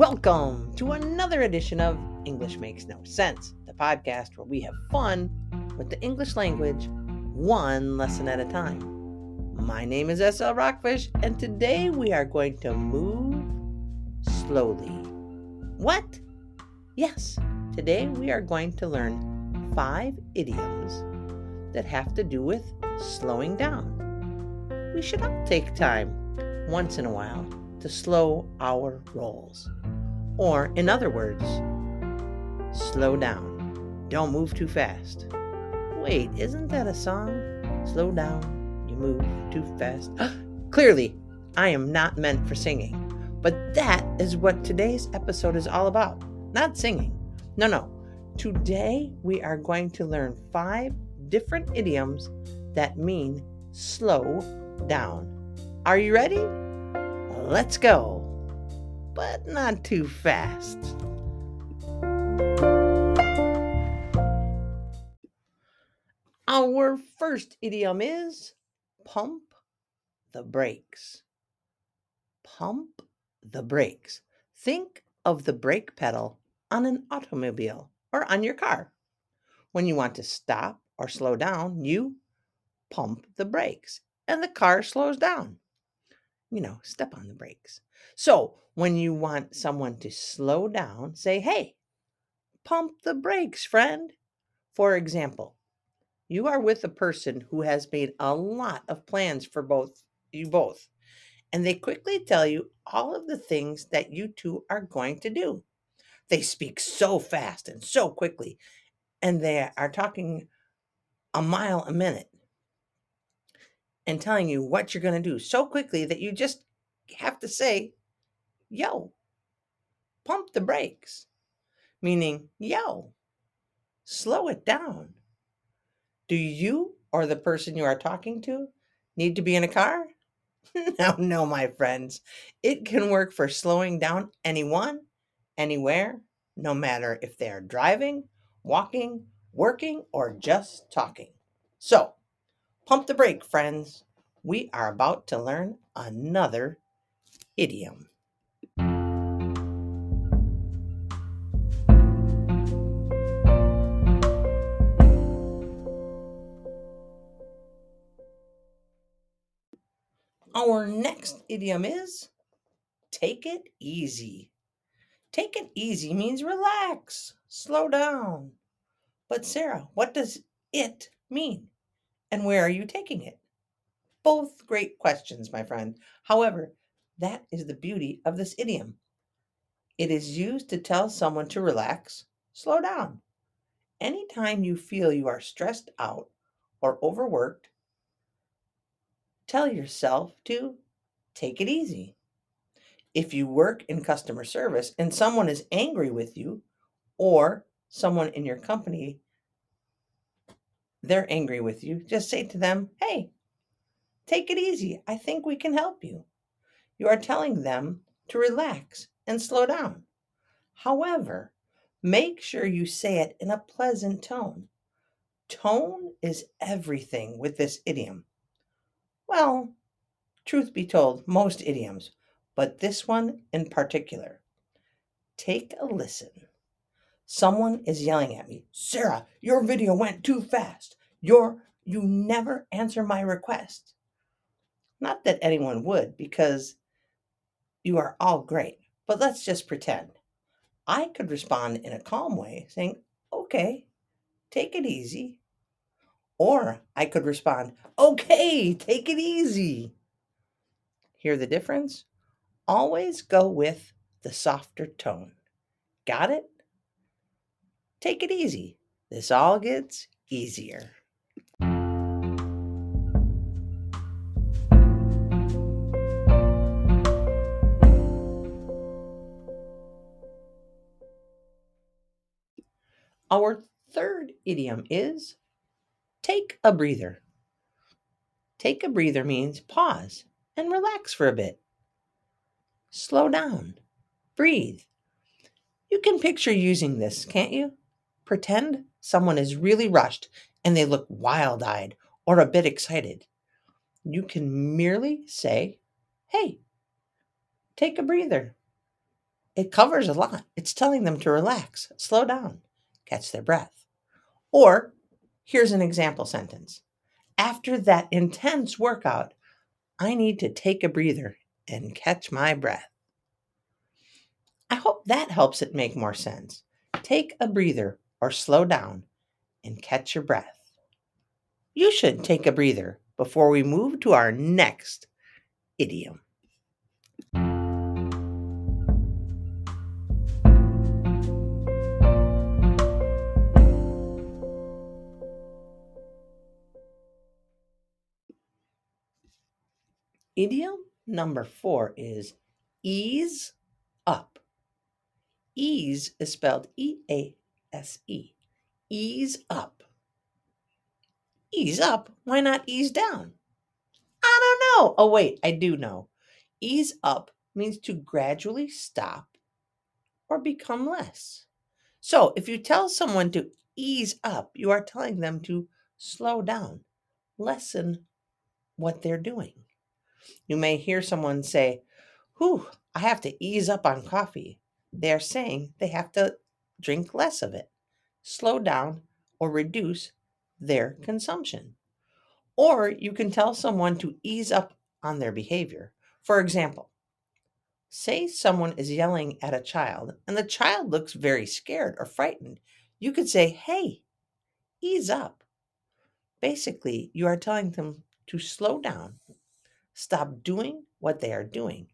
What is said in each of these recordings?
Welcome to another edition of English Makes No Sense, the podcast where we have fun with the English language one lesson at a time. My name is SL Rockfish, and today we are going to move slowly. What? Yes, today we are going to learn five idioms that have to do with slowing down. We should all take time once in a while to slow our rolls. Or, in other words, slow down. Don't move too fast. Wait, isn't that a song? Slow down, you move too fast. Clearly, I am not meant for singing. But that is what today's episode is all about. Not singing. No, no. Today we are going to learn five different idioms that mean slow down. Are you ready? Let's go. But not too fast. Our first idiom is pump the brakes. Pump the brakes. Think of the brake pedal on an automobile or on your car. When you want to stop or slow down, you pump the brakes and the car slows down. You know, step on the brakes. So when you want someone to slow down, say, hey, pump the brakes, friend. For example, you are with a person who has made a lot of plans for both you both, and they quickly tell you all of the things that you two are going to do. They speak so fast and so quickly, and they are talking a mile a minute and telling you what you're going to do so quickly that you just have to say, yo, pump the brakes, meaning, yo, slow it down. Do you or the person you are talking to need to be in a car? no, no, my friends. It can work for slowing down anyone, anywhere, no matter if they are driving, walking, working, or just talking. So, pump the brake, friends. We are about to learn another idiom. Our next idiom is take it easy. Take it easy means relax, slow down. But, Sarah, what does it mean? And where are you taking it? Both great questions, my friend. However, that is the beauty of this idiom. It is used to tell someone to relax, slow down. Anytime you feel you are stressed out or overworked, tell yourself to take it easy. If you work in customer service and someone is angry with you, or someone in your company, they're angry with you, just say to them, Hey, take it easy. I think we can help you. You are telling them to relax and slow down. However, make sure you say it in a pleasant tone. Tone is everything with this idiom. Well, truth be told, most idioms, but this one in particular. Take a listen. Someone is yelling at me, Sarah, your video went too fast. Your you never answer my request. Not that anyone would, because you are all great. But let's just pretend. I could respond in a calm way, saying, Okay, take it easy. Or I could respond, okay, take it easy. Hear the difference? Always go with the softer tone. Got it? Take it easy. This all gets easier. Our third idiom is Take a breather. Take a breather means pause and relax for a bit. Slow down. Breathe. You can picture using this, can't you? Pretend someone is really rushed and they look wild eyed or a bit excited. You can merely say, Hey, take a breather. It covers a lot. It's telling them to relax, slow down, catch their breath. Or here's an example sentence After that intense workout, I need to take a breather and catch my breath. I hope that helps it make more sense. Take a breather or slow down and catch your breath. You should take a breather before we move to our next idiom. Idiom number four is ease up. Ease is spelled E A S E. Ease up. Ease up? Why not ease down? I don't know. Oh, wait, I do know. Ease up means to gradually stop or become less. So if you tell someone to ease up, you are telling them to slow down, lessen what they're doing. You may hear someone say, Whew, I have to ease up on coffee. They're saying they have to drink less of it, slow down, or reduce their consumption. Or you can tell someone to ease up on their behavior. For example, say someone is yelling at a child and the child looks very scared or frightened. You could say, Hey, ease up. Basically, you are telling them to slow down, stop doing what they are doing,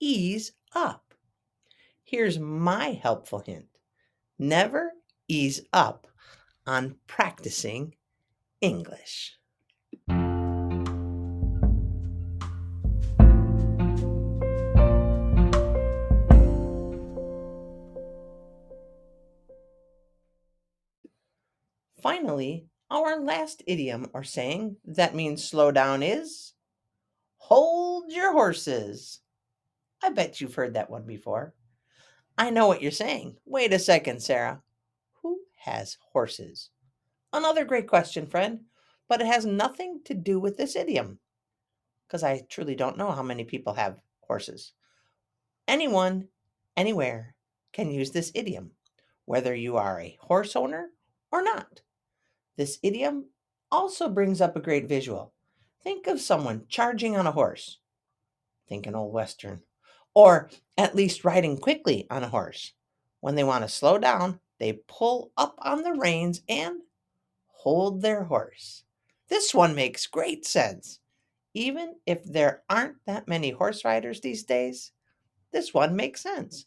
ease up. Here's my helpful hint never ease up on practicing English. Finally, our last idiom or saying that means slow down is hold your horses. I bet you've heard that one before. I know what you're saying. Wait a second, Sarah. Who has horses? Another great question, friend, but it has nothing to do with this idiom because I truly don't know how many people have horses. Anyone, anywhere can use this idiom, whether you are a horse owner or not. This idiom also brings up a great visual. Think of someone charging on a horse. Think an old Western or at least riding quickly on a horse. When they want to slow down, they pull up on the reins and hold their horse. This one makes great sense. Even if there aren't that many horse riders these days, this one makes sense.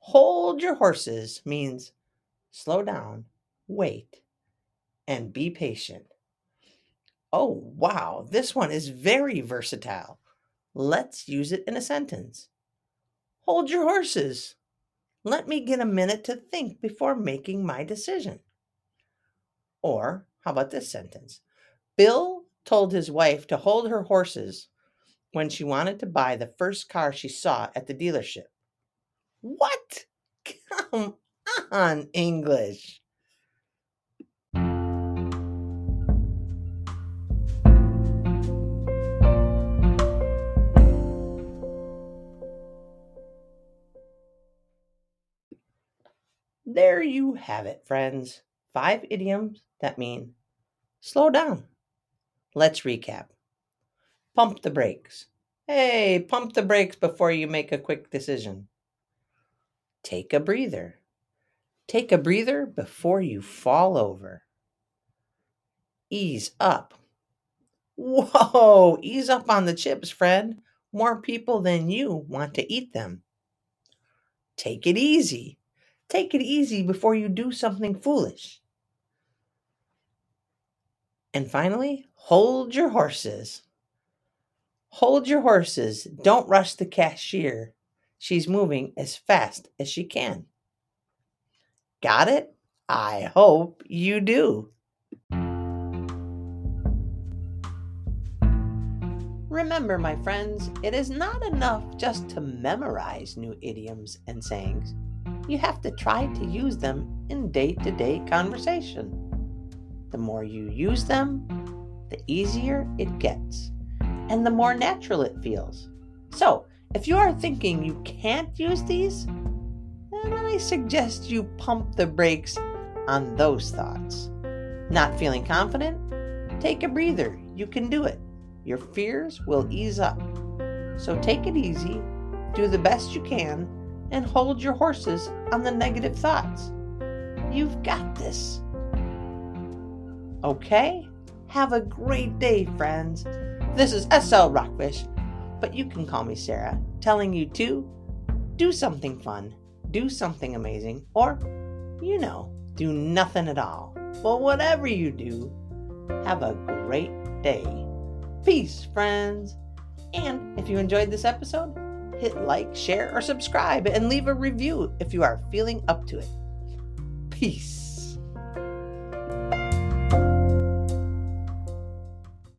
Hold your horses means slow down, wait, and be patient. Oh, wow, this one is very versatile. Let's use it in a sentence. Hold your horses. Let me get a minute to think before making my decision. Or, how about this sentence? Bill told his wife to hold her horses when she wanted to buy the first car she saw at the dealership. What? Come on, English. There you have it, friends. Five idioms that mean slow down. Let's recap. Pump the brakes. Hey, pump the brakes before you make a quick decision. Take a breather. Take a breather before you fall over. Ease up. Whoa, ease up on the chips, friend. More people than you want to eat them. Take it easy. Take it easy before you do something foolish. And finally, hold your horses. Hold your horses. Don't rush the cashier. She's moving as fast as she can. Got it? I hope you do. Remember, my friends, it is not enough just to memorize new idioms and sayings you have to try to use them in day to day conversation. The more you use them, the easier it gets, and the more natural it feels. So, If you are thinking you can't use these, then I suggest you pump the brakes on those thoughts. Not feeling confident? Take a breather. You can do it. Your fears will ease up. So take it easy, do the best you can, and hold your horses on the negative thoughts. You've got this. Okay? Have a great day, friends. This is SL Rockfish, but you can call me Sarah, telling you to do something fun, do something amazing, or, you know, do nothing at all. Well, whatever you do, have a great day. Peace, friends. And if you enjoyed this episode, hit like, share, or subscribe, and leave a review if you are feeling up to it. Peace.